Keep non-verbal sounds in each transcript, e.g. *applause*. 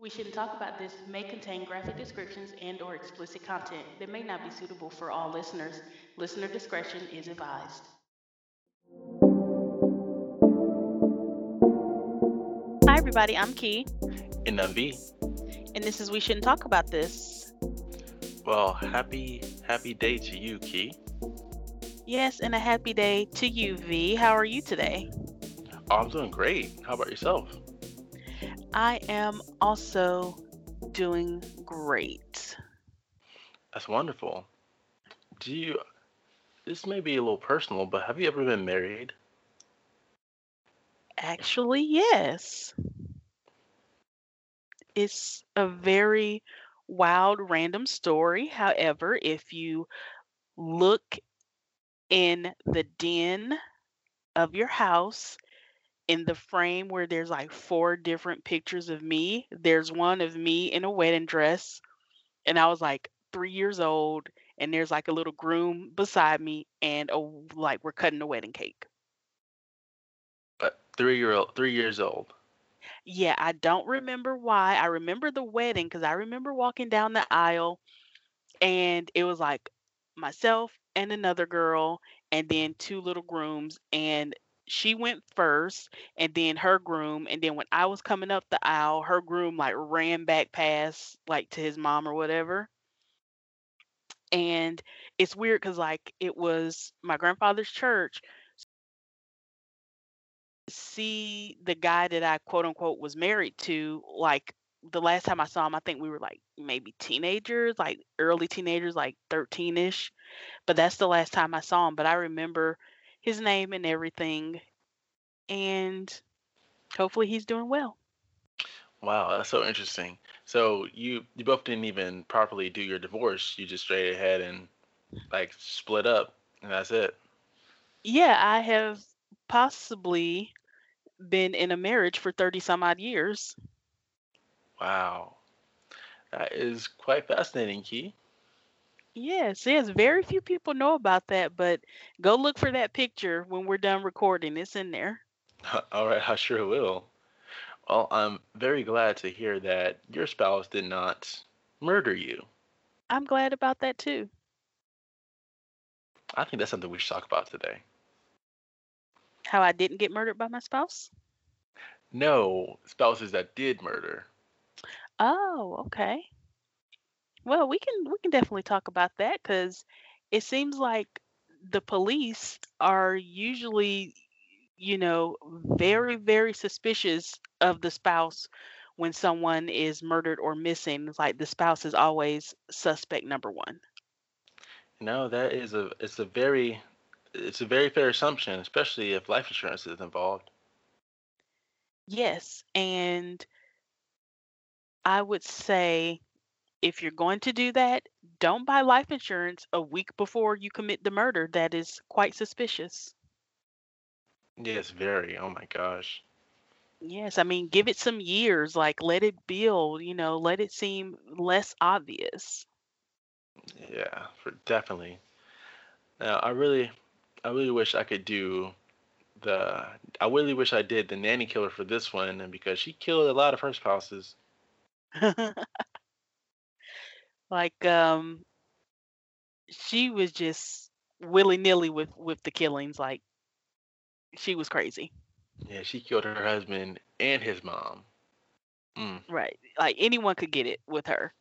We shouldn't talk about this may contain graphic descriptions and or explicit content that may not be suitable for all listeners. Listener discretion is advised. Hi everybody, I'm Key, And I'm V. and this is We Shouldn't Talk About This. Well, happy happy day to you, Key. Yes, and a happy day to you, V. How are you today? Oh, I'm doing great. How about yourself? I am also doing great. That's wonderful. Do you this may be a little personal, but have you ever been married? Actually, yes. It's a very wild, random story. However, if you look in the den of your house, in the frame where there's like four different pictures of me, there's one of me in a wedding dress, and I was like three years old, and there's like a little groom beside me, and a like we're cutting a wedding cake. Uh, three year old three years old. Yeah, I don't remember why. I remember the wedding because I remember walking down the aisle and it was like myself and another girl and then two little grooms and she went first and then her groom and then when I was coming up the aisle, her groom like ran back past like to his mom or whatever. And it's weird because like it was my grandfather's church see the guy that I quote unquote was married to, like the last time I saw him, I think we were like maybe teenagers, like early teenagers, like 13 ish. But that's the last time I saw him. But I remember his name and everything. And hopefully he's doing well. Wow, that's so interesting. So you you both didn't even properly do your divorce. You just straight ahead and like split up and that's it. Yeah, I have possibly been in a marriage for 30 some odd years. Wow. That is quite fascinating, Key. Yes, yes, very few people know about that, but go look for that picture when we're done recording. It's in there. *laughs* All right, I sure will. Well, I'm very glad to hear that your spouse did not murder you. I'm glad about that too. I think that's something we should talk about today. How I didn't get murdered by my spouse? No, spouses that did murder. Oh, okay. Well, we can we can definitely talk about that because it seems like the police are usually, you know, very, very suspicious of the spouse when someone is murdered or missing. It's like the spouse is always suspect number one. No, that is a it's a very it's a very fair assumption, especially if life insurance is involved. Yes, and I would say if you're going to do that, don't buy life insurance a week before you commit the murder. That is quite suspicious. Yes, very. Oh my gosh. Yes, I mean, give it some years, like let it build, you know, let it seem less obvious. Yeah, for definitely. Now, I really I really wish I could do the I really wish I did the nanny killer for this one and because she killed a lot of her spouses. *laughs* Like, um, she was just willy-nilly with with the killings, like she was crazy. Yeah, she killed her husband and his mom. Mm. Right. Like anyone could get it with her.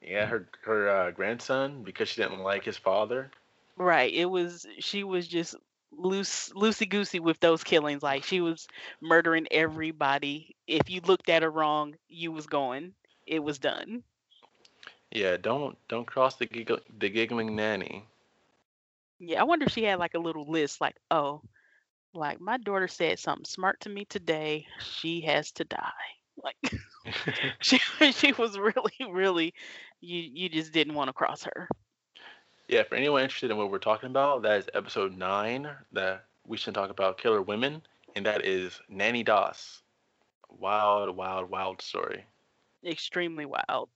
Yeah, her her uh, grandson because she didn't like his father. Right. It was she was just loose loosey goosey with those killings. Like she was murdering everybody. If you looked at her wrong, you was going. It was done. Yeah, don't don't cross the giggle, the giggling nanny. Yeah, I wonder if she had like a little list, like, oh, like my daughter said something smart to me today. She has to die. Like *laughs* *laughs* she she was really, really you you just didn't want to cross her. Yeah, for anyone interested in what we're talking about, that is episode nine. That we should talk about killer women, and that is Nanny Doss. Wild, wild, wild story. Extremely wild.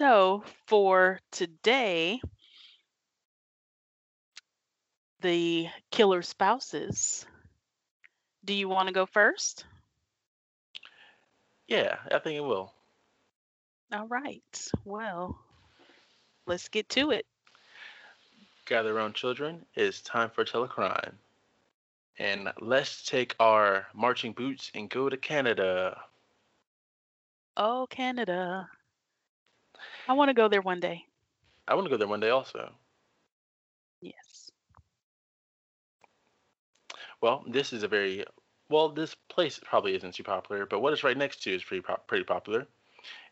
So for today, the killer spouses. Do you want to go first? Yeah, I think it will. All right. Well, let's get to it. Gather around, children. It's time for Telecrime. And let's take our marching boots and go to Canada. Oh, Canada. I want to go there one day. I want to go there one day also. Yes. Well, this is a very well. This place probably isn't too popular, but what it's right next to is pretty pop- pretty popular,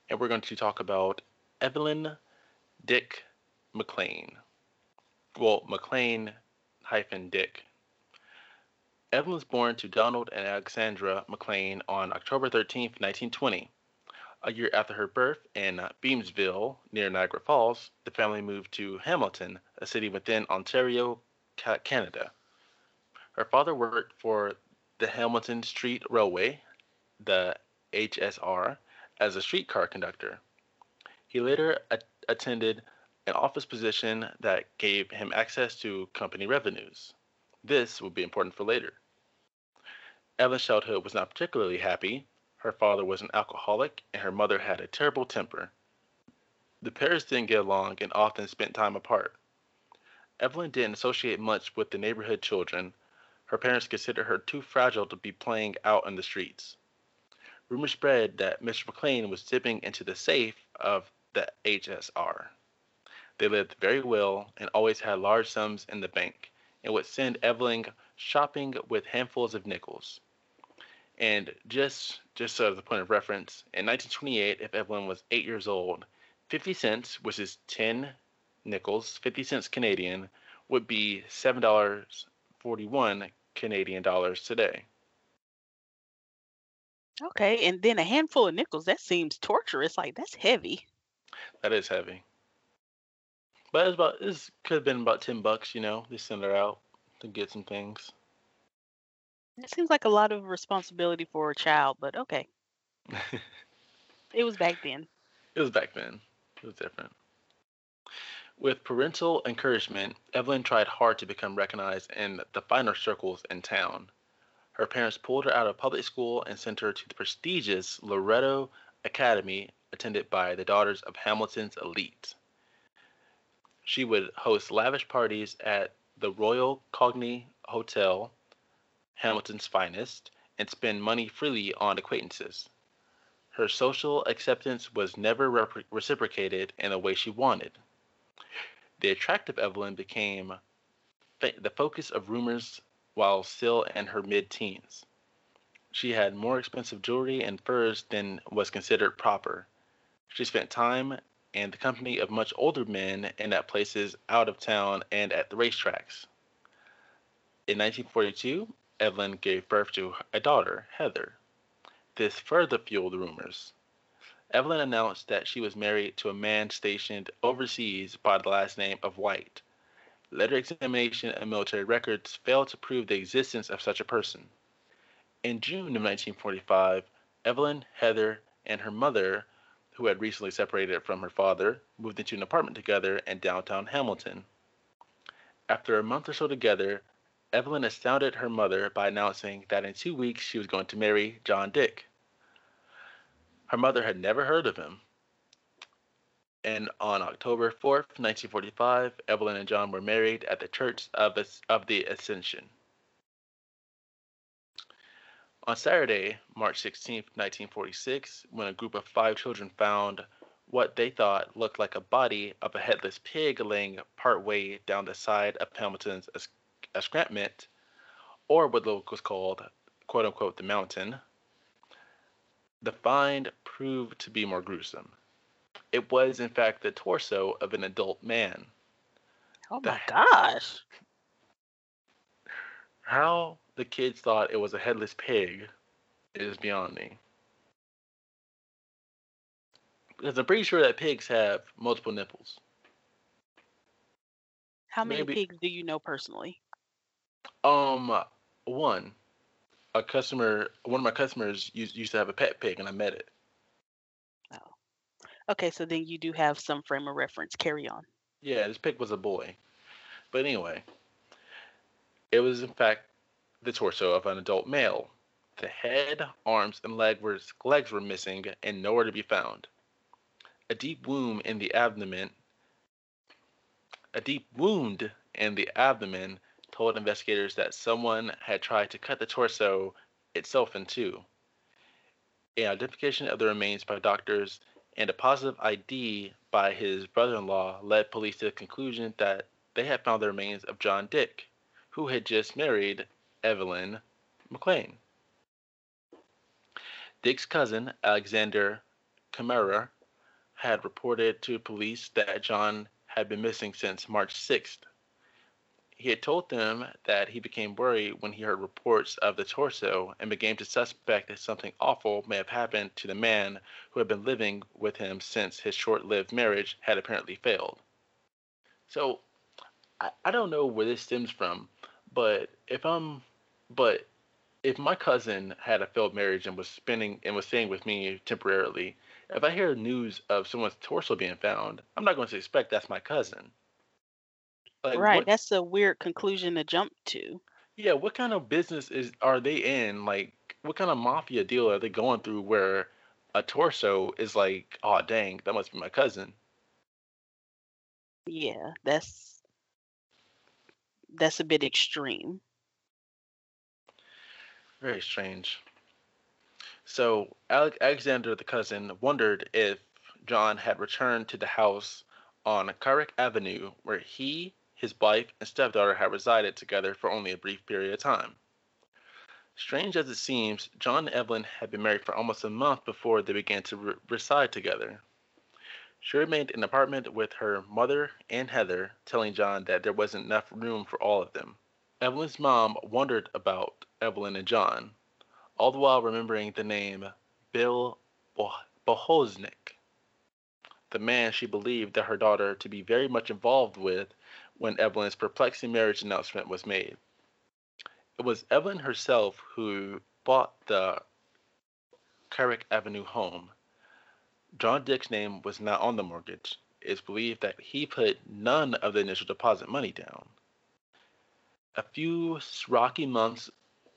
and we're going to talk about Evelyn Dick MacLean. Well, MacLean hyphen Dick. Evelyn was born to Donald and Alexandra MacLean on October 13, 1920. A year after her birth in Beamsville, near Niagara Falls, the family moved to Hamilton, a city within Ontario, Canada. Her father worked for the Hamilton Street Railway, the HSR, as a streetcar conductor. He later a- attended an office position that gave him access to company revenues. This would be important for later. Evelyn's childhood was not particularly happy. Her father was an alcoholic, and her mother had a terrible temper. The parents didn't get along and often spent time apart. Evelyn didn't associate much with the neighborhood children, her parents considered her too fragile to be playing out in the streets. Rumors spread that Mr. MacLean was dipping into the safe of the HSR. They lived very well and always had large sums in the bank and would send Evelyn shopping with handfuls of nickels. And just just as a point of reference, in 1928, if Evelyn was eight years old, 50 cents, which is 10 nickels, 50 cents Canadian, would be $7.41 Canadian dollars today. Okay, and then a handful of nickels, that seems torturous. Like that's heavy. That is heavy. But it's about this could have been about ten bucks, you know. They send her out to get some things. It seems like a lot of responsibility for a child, but okay. *laughs* it was back then. It was back then. It was different. With parental encouragement, Evelyn tried hard to become recognized in the finer circles in town. Her parents pulled her out of public school and sent her to the prestigious Loretto Academy, attended by the daughters of Hamilton's elite. She would host lavish parties at the Royal Connaught Hotel, Hamilton's finest, and spend money freely on acquaintances. Her social acceptance was never reciprocated in the way she wanted. The attractive Evelyn became the focus of rumors while still in her mid teens. She had more expensive jewelry and furs than was considered proper. She spent time in the company of much older men and at places out of town and at the racetracks. In 1942, Evelyn gave birth to a daughter, Heather. This further fueled rumors. Evelyn announced that she was married to a man stationed overseas by the last name of White. Letter examination and military records failed to prove the existence of such a person. In June of 1945, Evelyn, Heather, and her mother, who had recently separated from her father, moved into an apartment together in downtown Hamilton. After a month or so together, Evelyn astounded her mother by announcing that in two weeks she was going to marry John Dick. Her mother had never heard of him. And on October 4th, 1945, Evelyn and John were married at the Church of, of the Ascension. On Saturday, March 16, 1946, when a group of five children found what they thought looked like a body of a headless pig laying partway down the side of Hamilton's escarpment, or what the locals called, quote unquote, the mountain, the find proved to be more gruesome. It was, in fact, the torso of an adult man. Oh my the, gosh. How the kids thought it was a headless pig is beyond me. Because I'm pretty sure that pigs have multiple nipples. How many Maybe, pigs do you know personally? Um, one a customer, one of my customers used, used to have a pet pig, and I met it. Oh, okay. So then you do have some frame of reference. Carry on. Yeah, this pig was a boy, but anyway, it was in fact the torso of an adult male. The head, arms, and leg were, legs were missing and nowhere to be found. A deep wound in the abdomen a deep wound in the abdomen told investigators that someone had tried to cut the torso itself in two. An identification of the remains by doctors and a positive ID by his brother in law led police to the conclusion that they had found the remains of John Dick, who had just married Evelyn MacLean. Dick's cousin, Alexander Camara, had reported to police that John had been missing since March 6th. He had told them that he became worried when he heard reports of the torso and began to suspect that something awful may have happened to the man who had been living with him since his short lived marriage had apparently failed. So, I, I don't know where this stems from, but if I'm, but if my cousin had a failed marriage and was spending and was staying with me temporarily, if I hear news of someone's torso being found, I'm not going to expect that's my cousin. Like, right. What, that's a weird conclusion to jump to. Yeah. What kind of business is are they in? Like, what kind of mafia deal are they going through where a torso is like, oh dang, that must be my cousin. Yeah, that's that's a bit extreme. Very strange. So Alexander, the cousin, wondered if John had returned to the house on Carrick Avenue where he, his wife, and stepdaughter had resided together for only a brief period of time. Strange as it seems, John and Evelyn had been married for almost a month before they began to re- reside together. She remained in an apartment with her mother and Heather, telling John that there wasn't enough room for all of them. Evelyn's mom wondered about Evelyn and John, all the while remembering the name Bill Bohosnik, the man she believed that her daughter to be very much involved with when Evelyn's perplexing marriage announcement was made. It was Evelyn herself who bought the Carrick Avenue home. John Dick's name was not on the mortgage. It's believed that he put none of the initial deposit money down. A few rocky months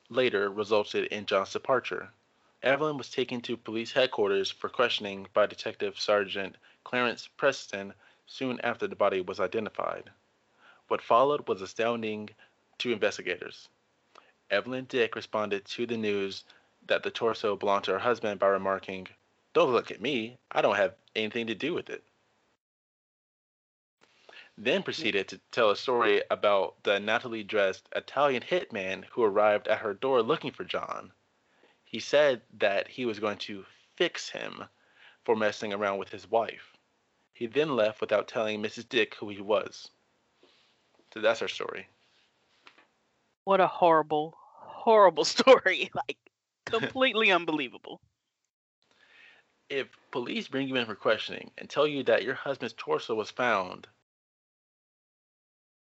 later resulted in John's departure. Evelyn was taken to police headquarters for questioning by Detective Sergeant Clarence Preston soon after the body was identified. What followed was astounding to investigators. Evelyn Dick responded to the news that the torso belonged to her husband by remarking, Don't look at me, I don't have anything to do with it then proceeded to tell a story about the Natalie dressed Italian hitman who arrived at her door looking for John. He said that he was going to fix him for messing around with his wife. He then left without telling Mrs. Dick who he was. So that's our story. What a horrible, horrible *laughs* story. Like, *laughs* completely unbelievable. If police bring you in for questioning and tell you that your husband's torso was found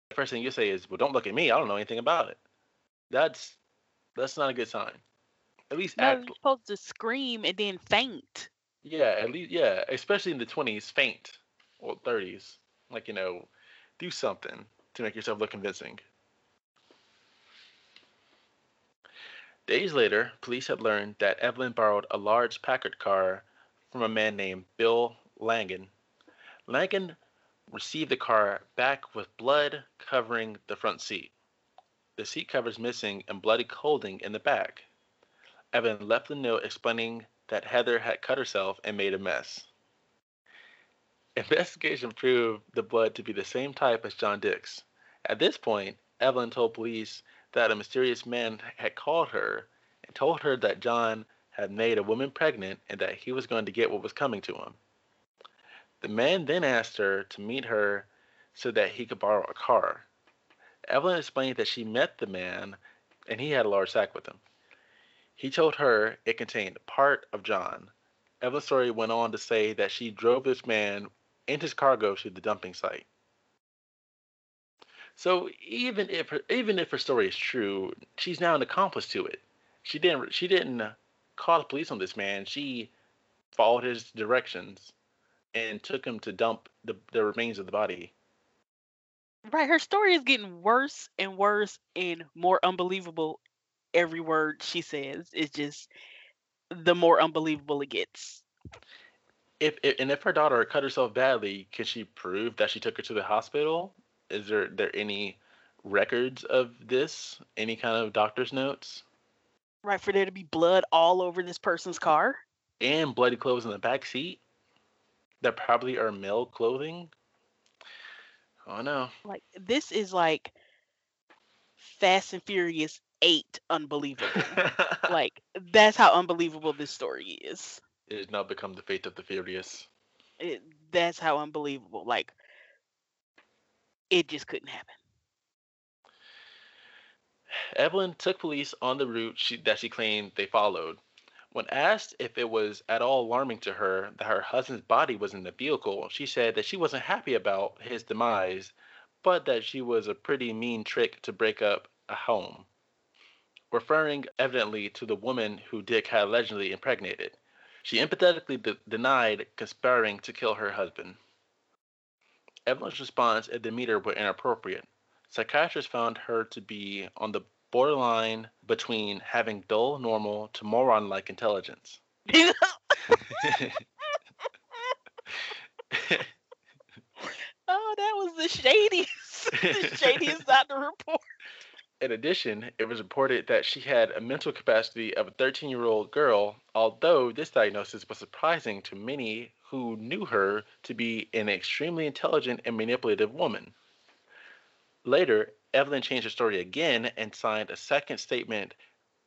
the first thing you say is, "Well, don't look at me. I don't know anything about it." That's that's not a good sign. At least no, act. You're supposed to scream and then faint. Yeah, at least yeah, especially in the twenties, faint or thirties. Like you know, do something to make yourself look convincing. Days later, police had learned that Evelyn borrowed a large Packard car from a man named Bill Langan. Langan received the car back with blood covering the front seat. The seat covers missing and bloody clothing in the back. Evan left the note explaining that Heather had cut herself and made a mess. Investigation proved the blood to be the same type as John Dick's. At this point, Evelyn told police that a mysterious man had called her and told her that John had made a woman pregnant and that he was going to get what was coming to him. The man then asked her to meet her so that he could borrow a car. Evelyn explained that she met the man and he had a large sack with him. He told her it contained part of John. Evelyn's story went on to say that she drove this man and his cargo to the dumping site. So even if her, even if her story is true, she's now an accomplice to it. She didn't she didn't call the police on this man. She followed his directions and took him to dump the, the remains of the body. Right, her story is getting worse and worse and more unbelievable every word she says. It's just the more unbelievable it gets. If, if and if her daughter cut herself badly, can she prove that she took her to the hospital? Is there there any records of this? Any kind of doctor's notes? Right, for there to be blood all over this person's car. And bloody clothes in the back seat that probably are male clothing. Oh no. Like this is like Fast and Furious 8 unbelievable. *laughs* like that's how unbelievable this story is. It has now become the fate of the furious. It, that's how unbelievable. Like it just couldn't happen. Evelyn took police on the route she, that she claimed they followed. When asked if it was at all alarming to her that her husband's body was in the vehicle, she said that she wasn't happy about his demise, but that she was a pretty mean trick to break up a home, referring evidently to the woman who Dick had allegedly impregnated. She empathetically de- denied conspiring to kill her husband. Evelyn's response and demeanor were inappropriate. Psychiatrists found her to be on the borderline between having dull, normal to moron like intelligence. *laughs* oh, that was the shadiest, *laughs* the shadiest doctor report. *laughs* In addition, it was reported that she had a mental capacity of a 13 year old girl, although this diagnosis was surprising to many who knew her to be an extremely intelligent and manipulative woman. Later, Evelyn changed her story again and signed a second statement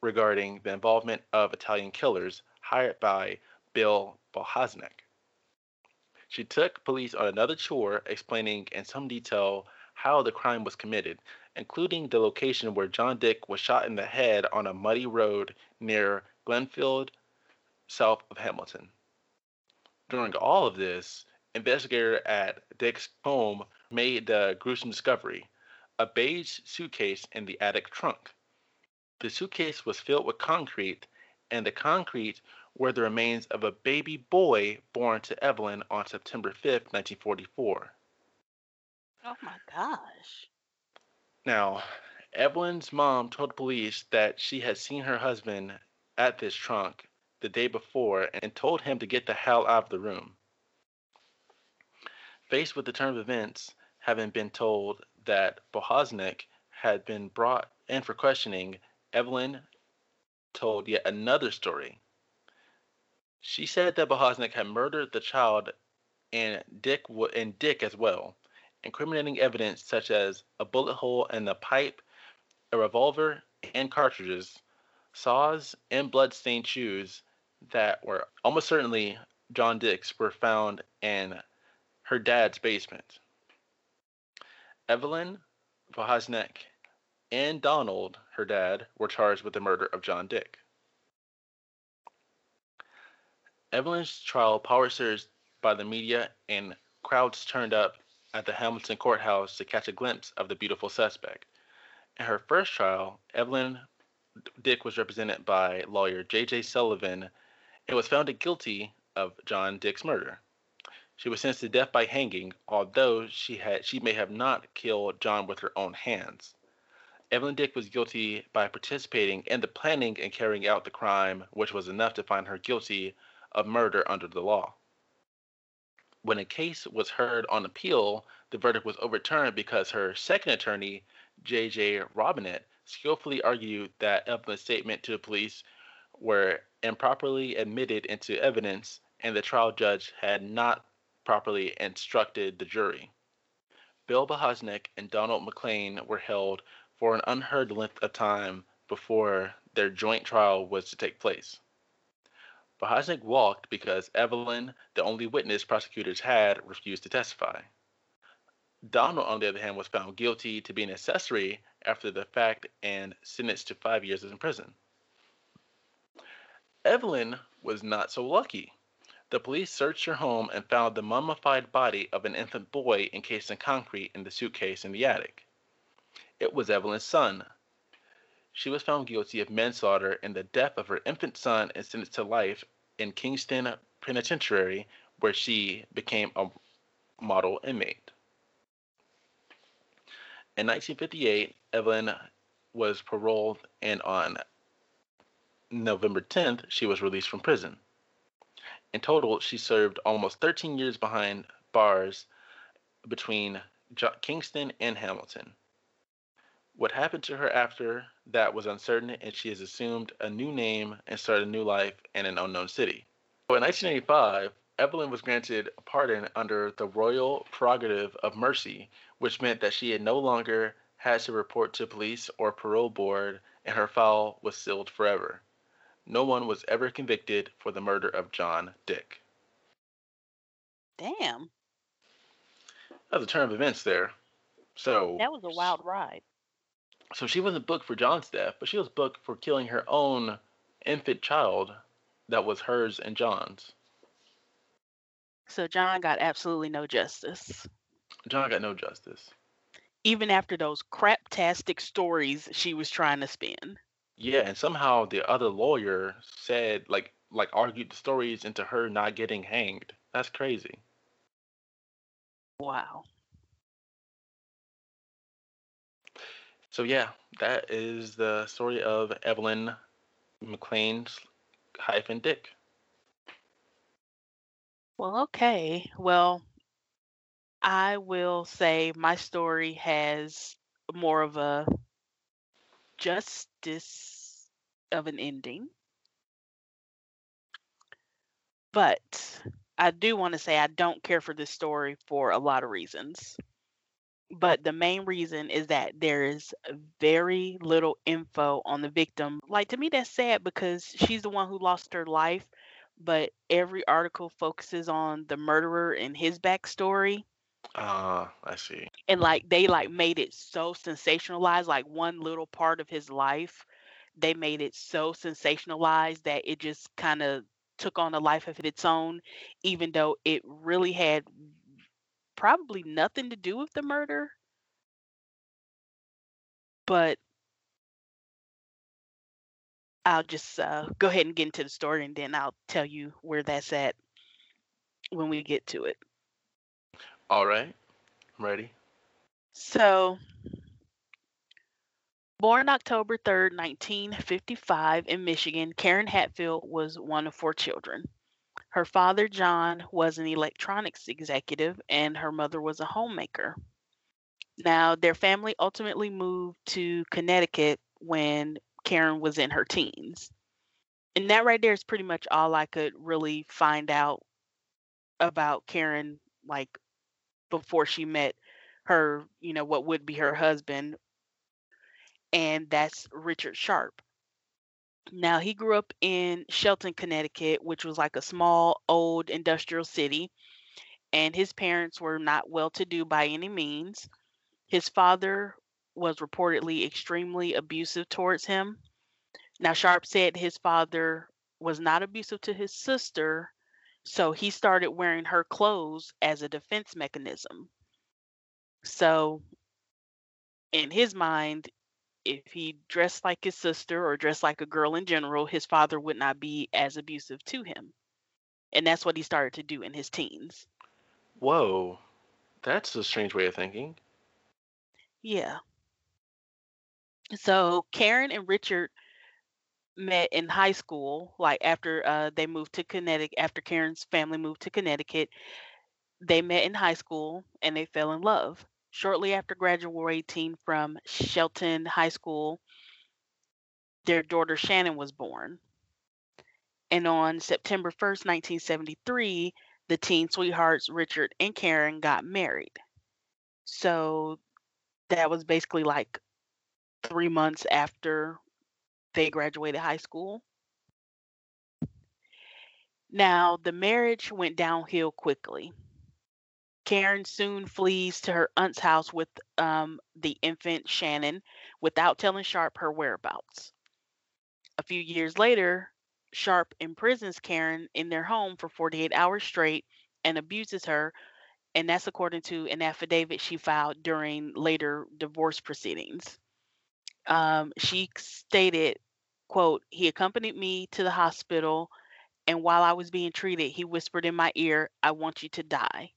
regarding the involvement of Italian killers hired by Bill Bohaznek. She took police on another tour explaining in some detail how the crime was committed, including the location where John Dick was shot in the head on a muddy road near Glenfield, south of Hamilton. During all of this, investigator at Dick's home made the gruesome discovery a beige suitcase in the attic trunk. The suitcase was filled with concrete, and the concrete were the remains of a baby boy born to Evelyn on September 5th, 1944. Oh my gosh. Now, Evelyn's mom told police that she had seen her husband at this trunk the day before and told him to get the hell out of the room. Faced with the turn of events, having been told that Bohaznik had been brought in for questioning, Evelyn told yet another story. She said that Bohaznik had murdered the child and Dick and Dick as well, incriminating evidence such as a bullet hole in the pipe, a revolver, and cartridges, saws, and blood-stained shoes that were almost certainly John Dick's were found in her dad's basement. Evelyn Bohaznek and Donald, her dad, were charged with the murder of John Dick. Evelyn's trial power surged by the media and crowds turned up at the Hamilton courthouse to catch a glimpse of the beautiful suspect. In her first trial, Evelyn Dick was represented by lawyer J.J. Sullivan and was found guilty of John Dick's murder. She was sentenced to death by hanging, although she had she may have not killed John with her own hands. Evelyn Dick was guilty by participating in the planning and carrying out the crime, which was enough to find her guilty of murder under the law. When a case was heard on appeal, the verdict was overturned because her second attorney, J.J. Robinette, skillfully argued that Evelyn's statement to the police were improperly admitted into evidence and the trial judge had not properly instructed the jury. Bill Bohaznik and Donald MacLean were held for an unheard length of time before their joint trial was to take place. Bohaznik walked because Evelyn, the only witness prosecutors had, refused to testify. Donald, on the other hand, was found guilty to being an accessory after the fact and sentenced to five years in prison. Evelyn was not so lucky. The police searched her home and found the mummified body of an infant boy encased in concrete in the suitcase in the attic. It was Evelyn's son. She was found guilty of manslaughter in the death of her infant son and sentenced to life in Kingston Penitentiary, where she became a model inmate. In 1958, Evelyn was paroled and on November 10th, she was released from prison. In total, she served almost 13 years behind bars between Kingston and Hamilton. What happened to her after that was uncertain, and she has assumed a new name and started a new life in an unknown city. in 1985, Evelyn was granted a pardon under the Royal Prerogative of Mercy, which meant that she had no longer had to report to police or parole board, and her file was sealed forever. No one was ever convicted for the murder of John Dick. Damn. That was a turn of events there. So that was a wild ride. So she wasn't booked for John's death, but she was booked for killing her own infant child that was hers and John's. So John got absolutely no justice. John got no justice. Even after those craptastic stories she was trying to spin. Yeah, and somehow the other lawyer said like like argued the stories into her not getting hanged. That's crazy. Wow. So yeah, that is the story of Evelyn MacLean hyphen Dick. Well, okay. Well, I will say my story has more of a justice of an ending. But I do want to say I don't care for this story for a lot of reasons but the main reason is that there is very little info on the victim. Like to me, that's sad because she's the one who lost her life, but every article focuses on the murderer and his backstory. Ah, uh, I see. And like they like made it so sensationalized, like one little part of his life, they made it so sensationalized that it just kind of took on a life of its own, even though it really had probably nothing to do with the murder. But I'll just uh, go ahead and get into the story and then I'll tell you where that's at when we get to it. All right. I'm ready. So, born October 3rd, 1955, in Michigan, Karen Hatfield was one of four children. Her father, John, was an electronics executive, and her mother was a homemaker. Now, their family ultimately moved to Connecticut when Karen was in her teens. And that right there is pretty much all I could really find out about Karen, like before she met her, you know, what would be her husband. And that's Richard Sharpe. Now, he grew up in Shelton, Connecticut, which was like a small, old industrial city, and his parents were not well to do by any means. His father was reportedly extremely abusive towards him. Now, Sharpe said his father was not abusive to his sister, so he started wearing her clothes as a defense mechanism. So, in his mind, if he dressed like his sister or dressed like a girl in general, his father would not be as abusive to him. And that's what he started to do in his teens. Whoa. That's a strange way of thinking. Yeah. So Karen and Richard met in high school, like after uh, they moved to Connecticut, after Karen's family moved to Connecticut. They met in high school and they fell in love. Shortly after graduating from Shelton High School, their daughter Shannon was born. And on September 1st, 1973, the teen sweethearts Richard and Karen got married. So that was basically like three months after they graduated high school. Now, the marriage went downhill quickly. Karen soon flees to her aunt's house with um, the infant Shannon without telling Sharpe her whereabouts. A few years later, Sharpe imprisons Karen in their home for 48 hours straight and abuses her, and that's according to an affidavit she filed during later divorce proceedings. Um, she stated, quote, he accompanied me to the hospital, and while I was being treated, he whispered in my ear, I want you to die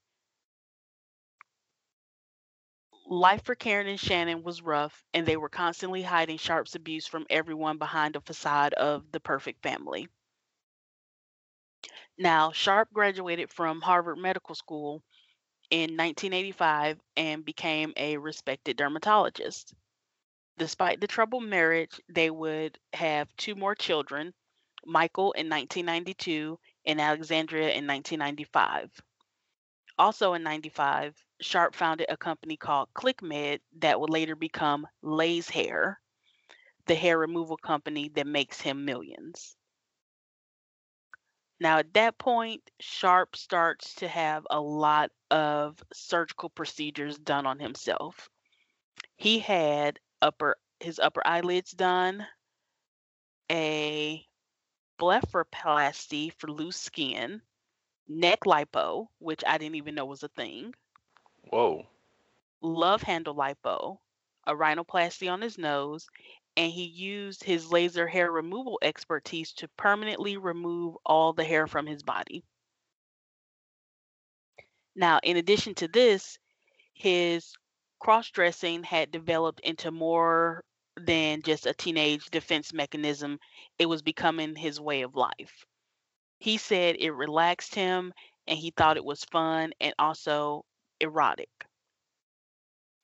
Life for Karen and Shannon was rough, and they were constantly hiding Sharpe's abuse from everyone behind a facade of the perfect family. Now, Sharpe graduated from Harvard Medical School in 1985 and became a respected dermatologist. Despite the troubled marriage, they would have two more children Michael in 1992 and Alexandria in 1995. Also in 95, Sharpe founded a company called ClickMed that would later become Lay's Hair, the hair removal company that makes him millions. Now, at that point, Sharpe starts to have a lot of surgical procedures done on himself. He had upper his upper eyelids done, a blepharoplasty for loose skin, neck lipo, which I didn't even know was a thing, Whoa. love handle lipo, a rhinoplasty on his nose, and he used his laser hair removal expertise to permanently remove all the hair from his body. Now, in addition to this, his cross dressing had developed into more than just a teenage defense mechanism, it was becoming his way of life. He said it relaxed him and he thought it was fun and also erotic.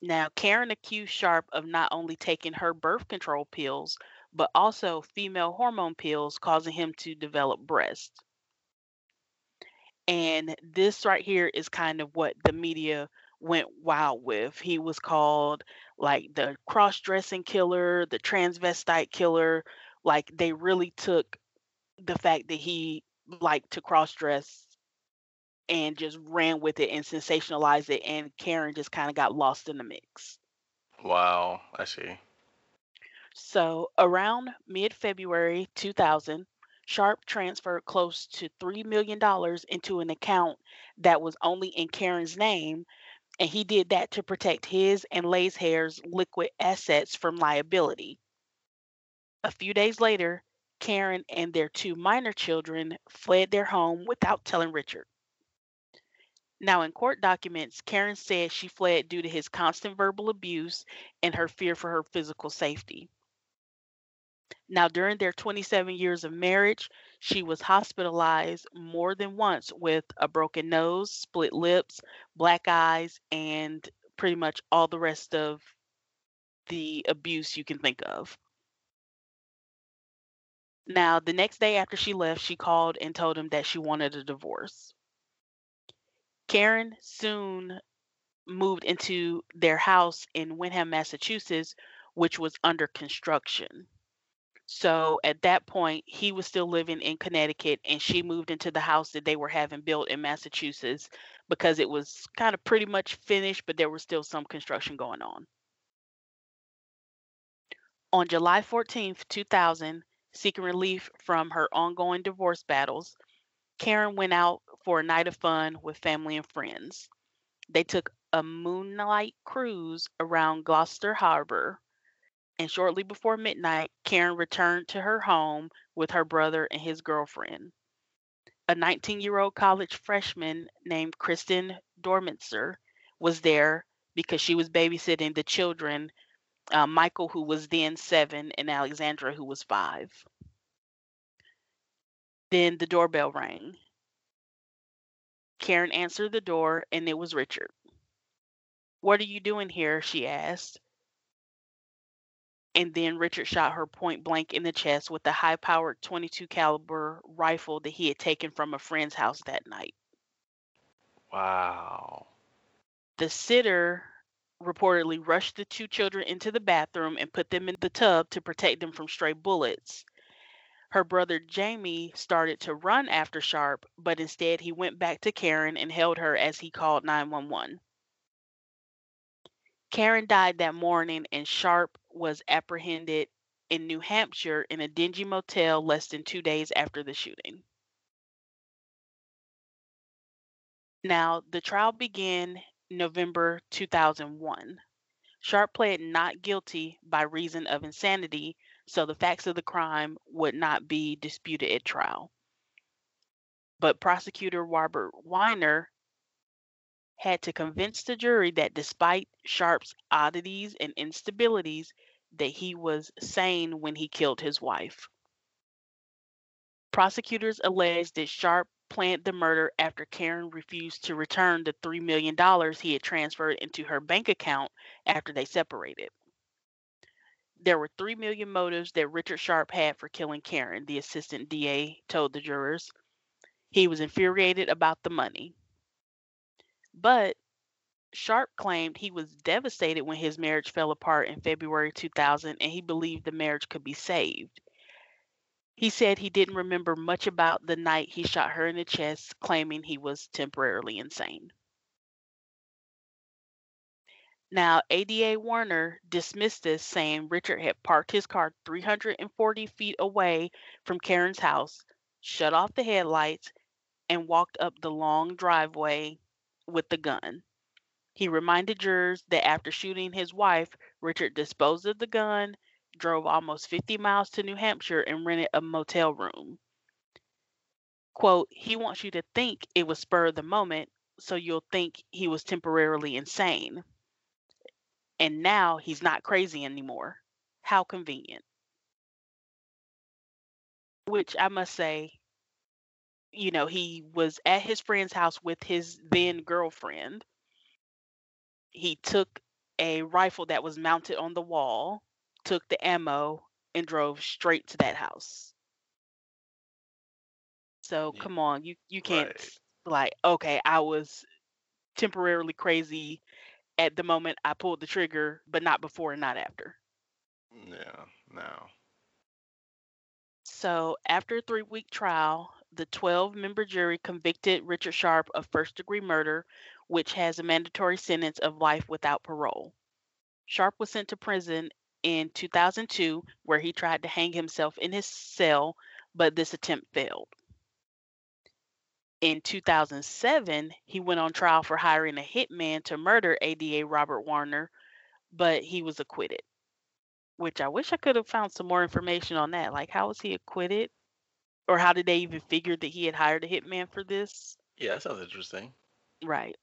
Now, Karen accused Sharpe of not only taking her birth control pills, but also female hormone pills, causing him to develop breasts. And this right here is kind of what the media went wild with. He was called like the cross dressing killer, the transvestite killer. Like they really took the fact that he liked to cross dress and just ran with it and sensationalized it. And Karen just kind of got lost in the mix. Wow. I see. So around mid February 2000, Sharpe transferred close to $3 million into an account that was only in Karen's name. And he did that to protect his and Lay's hair's liquid assets from liability. A few days later, Karen and their two minor children fled their home without telling Richard. Now, in court documents, Karen said she fled due to his constant verbal abuse and her fear for her physical safety. Now, during their 27 years of marriage, she was hospitalized more than once with a broken nose, split lips, black eyes, and pretty much all the rest of the abuse you can think of. Now, the next day after she left, she called and told him that she wanted a divorce. Karen soon moved into their house in Wenham, Massachusetts, which was under construction. So at that point, he was still living in Connecticut, and she moved into the house that they were having built in Massachusetts because it was kind of pretty much finished, but there was still some construction going on. On July 14th, 2000, seeking relief from her ongoing divorce battles, Karen went out for a night of fun with family and friends. They took a moonlight cruise around Gloucester Harbor, and shortly before midnight, Karen returned to her home with her brother and his girlfriend. A 19 year old college freshman named Kristen Dormitzer was there because she was babysitting the children, uh, Michael, who was then seven, and Alexandra, who was five. Then the doorbell rang. Karen answered the door, and it was Richard. What are you doing here? she asked. And then Richard shot her point blank in the chest with the high-powered 22 caliber rifle that he had taken from a friend's house that night. Wow. The sitter reportedly rushed the two children into the bathroom and put them in the tub to protect them from stray bullets. Her brother Jamie started to run after Sharpe, but instead he went back to Karen and held her as he called 911. Karen died that morning, and Sharpe was apprehended in New Hampshire in a dingy motel less than two days after the shooting. Now, the trial began November 2001. Sharpe pled not guilty by reason of insanity, so the facts of the crime would not be disputed at trial. But prosecutor Robert Weiner had to convince the jury that despite Sharpe's oddities and instabilities, that he was sane when he killed his wife. Prosecutors alleged that Sharpe planned the murder after Karen refused to return the $3 million he had transferred into her bank account after they separated. There were 3 million motives that Richard Sharpe had for killing Karen, the assistant DA told the jurors. He was infuriated about the money. But Sharpe claimed he was devastated when his marriage fell apart in February 2000 and he believed the marriage could be saved. He said he didn't remember much about the night he shot her in the chest, claiming he was temporarily insane. Now, ADA Warner dismissed this, saying Richard had parked his car 340 feet away from Karen's house, shut off the headlights, and walked up the long driveway with the gun. He reminded jurors that after shooting his wife, Richard disposed of the gun, drove almost 50 miles to New Hampshire, and rented a motel room. Quote, he wants you to think it was spur of the moment, so you'll think he was temporarily insane. And now he's not crazy anymore. How convenient. Which I must say, you know, he was at his friend's house with his then girlfriend. He took a rifle that was mounted on the wall, took the ammo, and drove straight to that house. So Yeah. come on, you you can't Right. like okay, I was temporarily crazy at the moment I pulled the trigger, but not before and not after. Yeah. No. So, after a three week trial, the 12 member jury convicted Richard Sharpe of first degree murder, which has a mandatory sentence of life without parole. Sharpe was sent to prison in 2002, where he tried to hang himself in his cell, but this attempt failed. In 2007, he went on trial for hiring a hitman to murder ADA Robert Warner, but he was acquitted. Which I wish I could have found some more information on that. Like, how was he acquitted? Or how did they even figure that he had hired a hitman for this? Yeah, that sounds interesting. Right.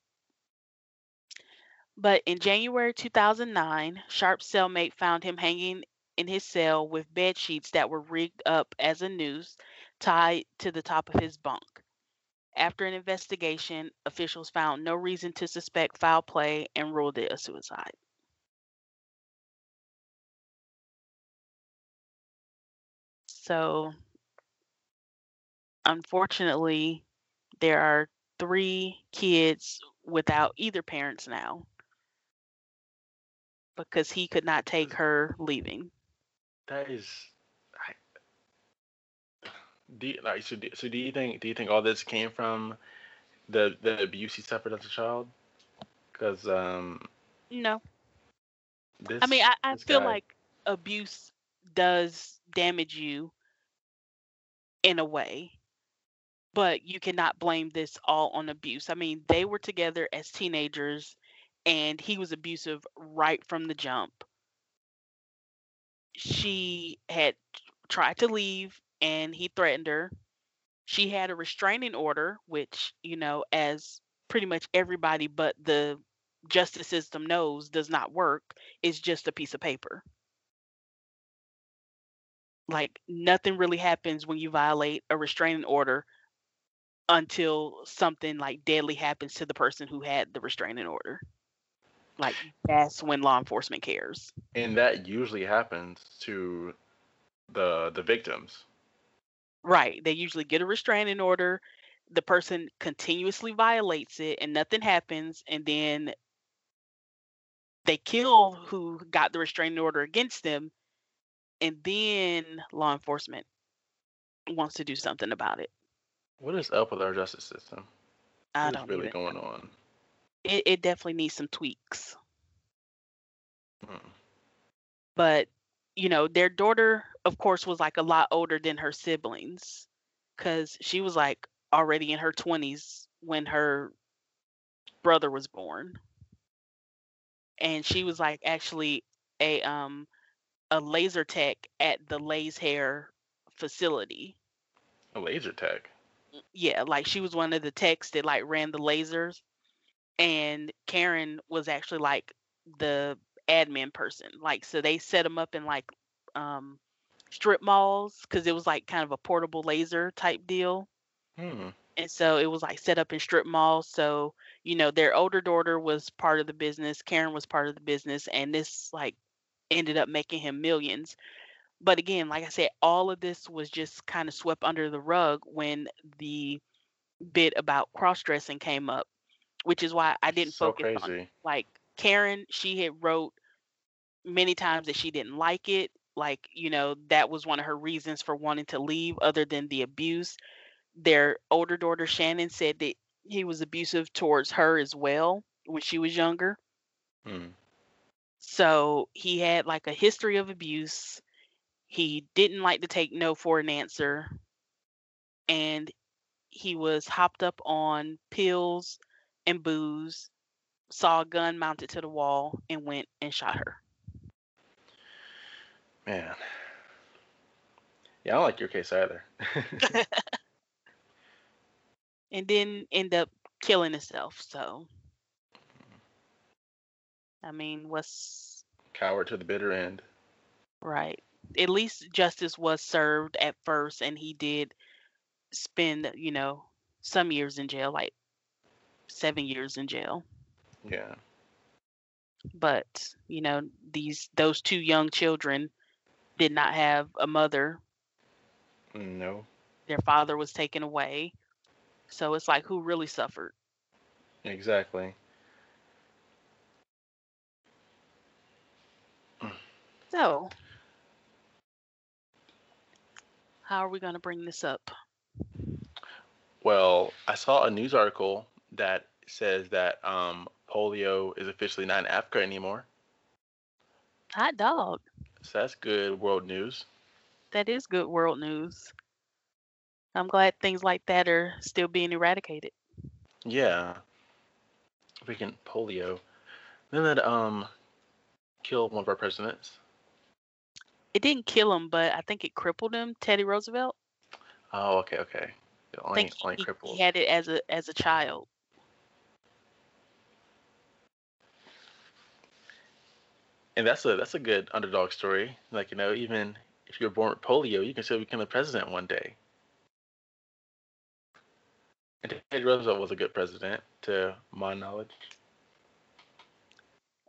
But in January 2009, Sharpe's cellmate found him hanging in his cell with bed sheets that were rigged up as a noose tied to the top of his bunk. After an investigation, officials found no reason to suspect foul play and ruled it a suicide. So, unfortunately, there are three kids without either parents now because he could not take her leaving. That is. I, do you, like so? Do, so do you think? Do you think all this came from the the abuse he suffered as a child? Because um, No. this. I mean, I, I feel guy- like abuse does damage you in a way, but you cannot blame this all on abuse. I mean, they were together as teenagers and he was abusive right from the jump. She had tried to leave and he threatened her. She had a restraining order, which, you know, as pretty much everybody but the justice system knows does not work. It's just a piece of paper. Like nothing really happens when you violate a restraining order until something like deadly happens to the person who had the restraining order. Like that's when law enforcement cares. and that usually happens to the the victims. Right. They usually get a restraining order. The person continuously violates it and nothing happens. And then they kill who got the restraining order against them. And then law enforcement wants to do something about it. What is up with our justice system? I What is don't really even going know. on? It, it definitely needs some tweaks. Hmm. But, you know, their daughter, of course, was like a lot older than her siblings because she was like already in her 20s when her brother was born. And she was like actually a um a laser tech at the Lay's Hair facility. A laser tech. Yeah, like she was one of the techs that like ran the lasers. And Karen was actually like the admin person. Like so they set them up in like um strip malls because it was like kind of a portable laser type deal. Hmm. And so it was like set up in strip malls. So, you know, their older daughter was part of the business, Karen was part of the business, and this like ended up making him millions. But again, like I said, all of this was just kind of swept under the rug when the bit about cross dressing came up, which is why I didn't So focus on crazy. like Karen, she had wrote many times that she didn't like it. Like, you know, that was one of her reasons for wanting to leave, other than the abuse. Their older daughter, Shannon, said that he was abusive towards her as well when she was younger. Hmm. So he had like a history of abuse. He didn't like to take no for an answer. And he was hopped up on pills and booze, saw a gun mounted to the wall, and went and shot her. Man. Yeah, I don't like your case either. *laughs* and then end up killing himself. So, I mean, what's Coward to the bitter end. right? At least justice was served at first, and he did spend, you know, some years in jail, like seven years in jail. Yeah. But you know, these those two young children did not have a mother. No. Their father was taken away. So it's like, who really suffered? Exactly. So, how are we going to bring this up? Well, I saw a news article that says that um, polio is officially not in Africa anymore. Hot dog. So that's good world news. That is good world news. I'm glad things like that are still being eradicated. Yeah. Freaking polio. Then that um killed one of our presidents. It didn't kill him, but I think it crippled him. Teddy Roosevelt. Oh, okay, okay. Yeah, I Only think only he, he had it as a as a child. And that's a that's a good underdog story. Like, you know, even if you're born with polio, you can still become the president one day. And Teddy Roosevelt was a good president, to my knowledge.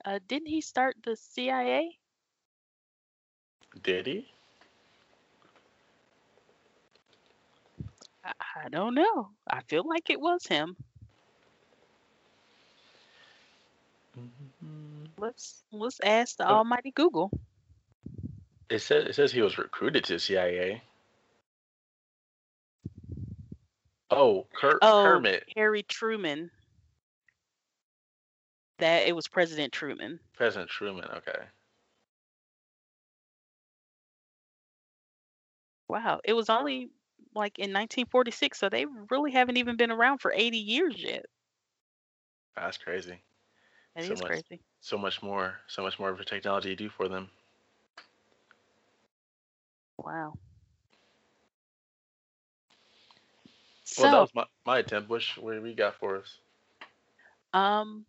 Uh, didn't he start the CIA? Did he? I, I don't know. I feel like it was him. Let's let's ask the. Almighty Google. It says it says he was recruited to CIA. Oh, Ker- Oh, Kermit, Harry Truman. That it was President Truman. President Truman. Okay. Wow, it was only like in 1946, so they really haven't even been around for 80 years yet. That's crazy. That is So much- crazy. So much more, so much more of a technology to do for them. Wow. Well, that was my, my attempt. Which what we got for us? um,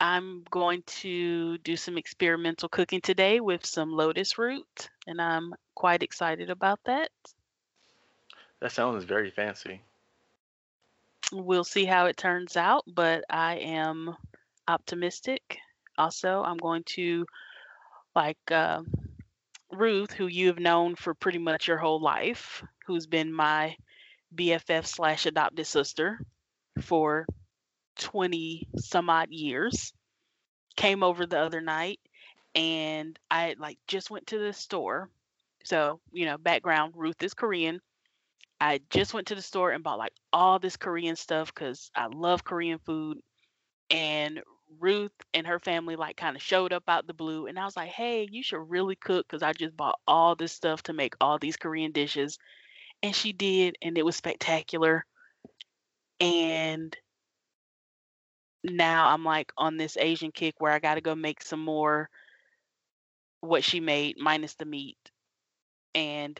I'm going to do some experimental cooking today with some lotus root, and I'm quite excited about that. That sounds very fancy. We'll see how it turns out, but I am optimistic. Also, I'm going to like uh, Ruth, who you have known for pretty much your whole life, who's been my BFF slash adopted sister for 20 some odd years, came over the other night and I like just went to the store. So, you know, background Ruth is Korean. I just went to the store and bought like all this Korean stuff because I love Korean food. And Ruth and her family like kind of showed up out the blue. And I was like, hey, you should really cook because I just bought all this stuff to make all these Korean dishes. And she did. And it was spectacular. And now I'm like on this Asian kick where I got to go make some more what she made minus the meat and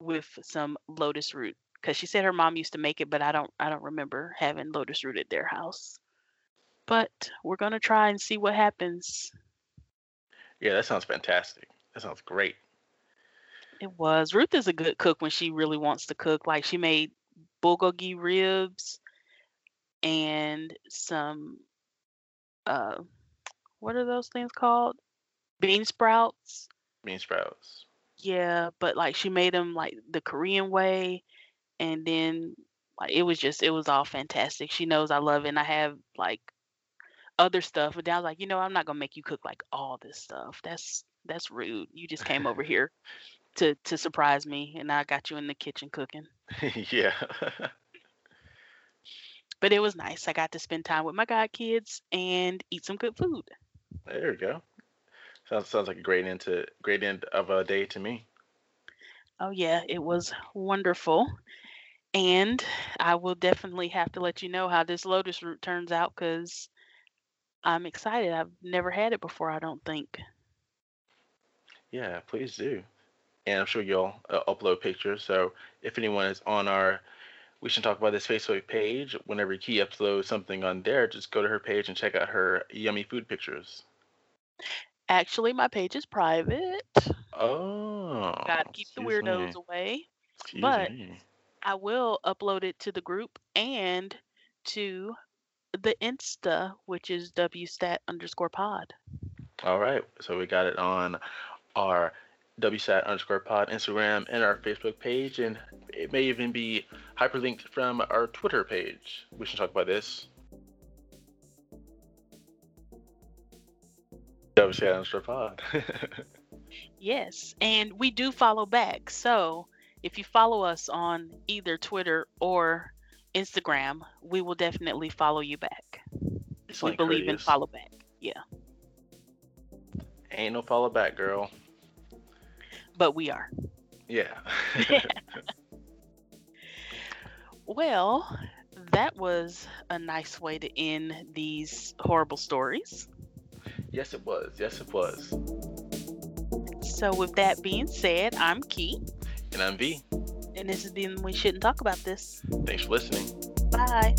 with some lotus root because she said her mom used to make it but I don't I don't remember having lotus root at their house. But we're gonna try and see what happens. Yeah, that sounds fantastic. That sounds great. It was. Ruth is a good cook when she really wants to cook. Like she made bulgogi ribs and some uh what are those things called? Bean sprouts. Bean sprouts. Yeah, but like she made them like the Korean way and then like it was just it was all fantastic. She knows I love it and I have like other stuff, but then I was like, you know, I'm not gonna make you cook like all this stuff. That's that's rude. You just came over *laughs* here to to surprise me and I got you in the kitchen cooking. *laughs* yeah. *laughs* But it was nice. I got to spend time with my god kids and eat some good food. there we go. Sounds sounds like a great end to great end of a day to me. Oh yeah, it was wonderful. And I will definitely have to let you know how this lotus root turns out because I'm excited. I've never had it before, I don't think. Yeah, please do. And I'm sure you'll uh, upload pictures. So if anyone is on our We Should Talk About This Facebook page, whenever Key uploads something on there, just go to her page and check out her yummy food pictures. Actually, my page is private. Oh, Gotta keep the weirdos me. away. Excuse But me. I will upload it to the group and to the Insta, which is WSAT underscore pod. All right. So we got it on our WSAT underscore pod Instagram and our Facebook page, and it may even be hyperlinked from our Twitter page. We should talk about this. WSAT underscore pod. *laughs* Yes, and we do follow back. So if you follow us on either Twitter or Instagram, we will definitely follow you back. it's We believe in follow back. Yeah, Ain't no follow back, girl. but we are. Yeah. *laughs* *laughs* Well, that was a nice way to end these horrible stories. yes, it was. Yes, it was. So, with that being said, I'm Key, And I'm V. and this has been We Shouldn't Talk About This. Thanks for listening. Bye.